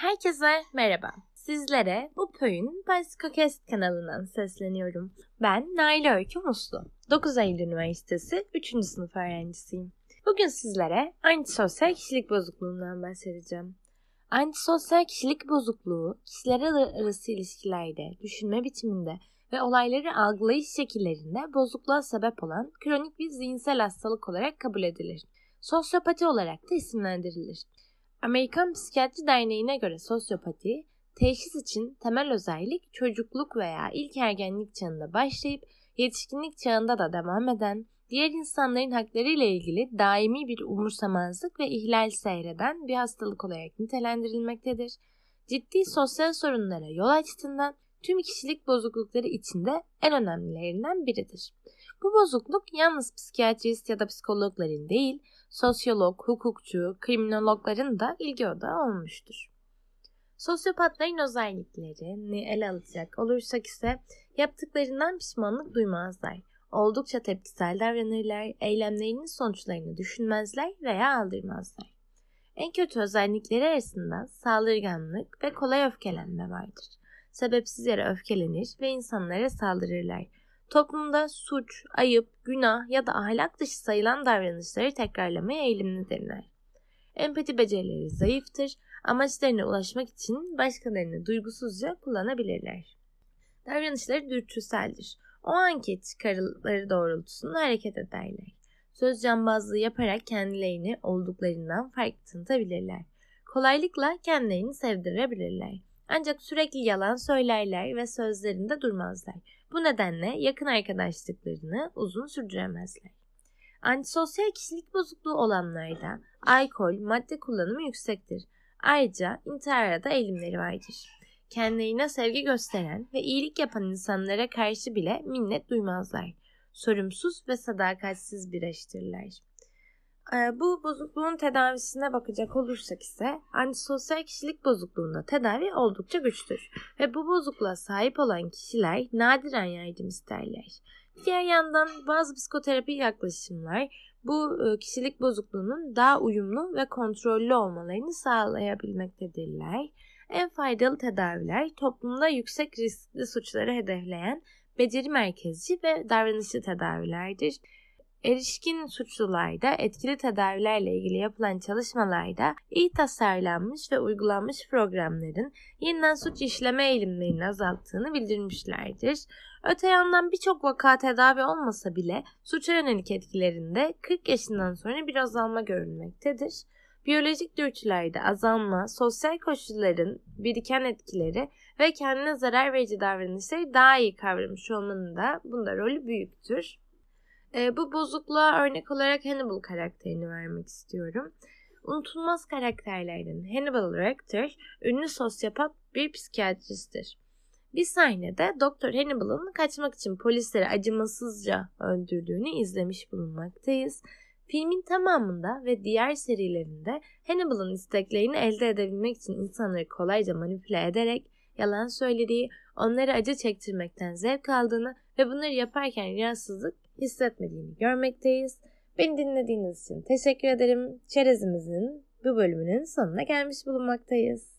Herkese merhaba. Sizlere bu köyün Başkakest kanalından sesleniyorum. Ben Nail Öykü Muslu. 9 Eylül Üniversitesi 3. sınıf öğrencisiyim. Bugün sizlere antisosyal kişilik bozukluğundan bahsedeceğim. Antisosyal kişilik bozukluğu, kişiler arası ilişkilerde, düşünme biçiminde ve olayları algılayış şekillerinde bozukluğa sebep olan kronik bir zihinsel hastalık olarak kabul edilir. Sosyopati olarak da isimlendirilir. Amerikan Psikiyatri Derneği'ne göre sosyopati, teşhis için temel özellik çocukluk veya ilk ergenlik çağında başlayıp yetişkinlik çağında da devam eden, diğer insanların hakları ile ilgili daimi bir umursamazlık ve ihlal seyreden bir hastalık olarak nitelendirilmektedir. Ciddi sosyal sorunlara yol açtığından tüm kişilik bozuklukları içinde en önemlilerinden biridir. Bu bozukluk yalnız psikiyatrist ya da psikologların değil, sosyolog, hukukçu, kriminologların da ilgi odağı olmuştur. Sosyopatların özelliklerini ele alacak olursak ise yaptıklarından pişmanlık duymazlar. Oldukça tepkisel davranırlar, eylemlerinin sonuçlarını düşünmezler veya aldırmazlar. En kötü özellikleri arasında saldırganlık ve kolay öfkelenme vardır. Sebepsiz yere öfkelenir ve insanlara saldırırlar. Toplumda suç, ayıp, günah ya da ahlak dışı sayılan davranışları tekrarlamaya eğilimlidirler. Empati becerileri zayıftır, amaçlarına ulaşmak için başkalarını duygusuzca kullanabilirler. Davranışları dürtüseldir. O anki çıkarıları doğrultusunda hareket ederler. Söz cambazlığı yaparak kendilerini olduklarından farklı tanıtabilirler. Kolaylıkla kendilerini sevdirebilirler. Ancak sürekli yalan söylerler ve sözlerinde durmazlar. Bu nedenle yakın arkadaşlıklarını uzun sürdüremezler. Antisosyal kişilik bozukluğu olanlarda alkol, madde kullanımı yüksektir. Ayrıca intihara da eğilimleri vardır. Kendilerine sevgi gösteren ve iyilik yapan insanlara karşı bile minnet duymazlar. Sorumsuz ve sadakatsiz birleştirirler. Ee, bu bozukluğun tedavisine bakacak olursak ise antisosyal kişilik bozukluğunda tedavi oldukça güçtür ve bu bozukluğa sahip olan kişiler nadiren yardım isterler. Diğer yandan bazı psikoterapi yaklaşımlar bu e, kişilik bozukluğunun daha uyumlu ve kontrollü olmalarını sağlayabilmektedirler. En faydalı tedaviler toplumda yüksek riskli suçları hedefleyen beceri merkezci ve davranışçı tedavilerdir. Erişkin suçlularda etkili tedavilerle ilgili yapılan çalışmalarda iyi tasarlanmış ve uygulanmış programların yeniden suç işleme eğilimlerini azalttığını bildirmişlerdir. Öte yandan birçok vaka tedavi olmasa bile suça yönelik etkilerinde 40 yaşından sonra bir azalma görülmektedir. Biyolojik dürtülerde azalma, sosyal koşulların biriken etkileri ve kendine zarar verici davranışları daha iyi kavramış olmanın da bunda rolü büyüktür. E, bu bozukluğa örnek olarak Hannibal karakterini vermek istiyorum. Unutulmaz karakterlerden Hannibal Lecter ünlü sosyopat bir psikiyatristtir. Bir sahnede Doktor Hannibal'ın kaçmak için polisleri acımasızca öldürdüğünü izlemiş bulunmaktayız. Filmin tamamında ve diğer serilerinde Hannibal'ın isteklerini elde edebilmek için insanları kolayca manipüle ederek yalan söylediği, onları acı çektirmekten zevk aldığını ve bunları yaparken rahatsızlık hissetmediğini görmekteyiz. Beni dinlediğiniz için teşekkür ederim. Çerezimizin bu bölümünün sonuna gelmiş bulunmaktayız.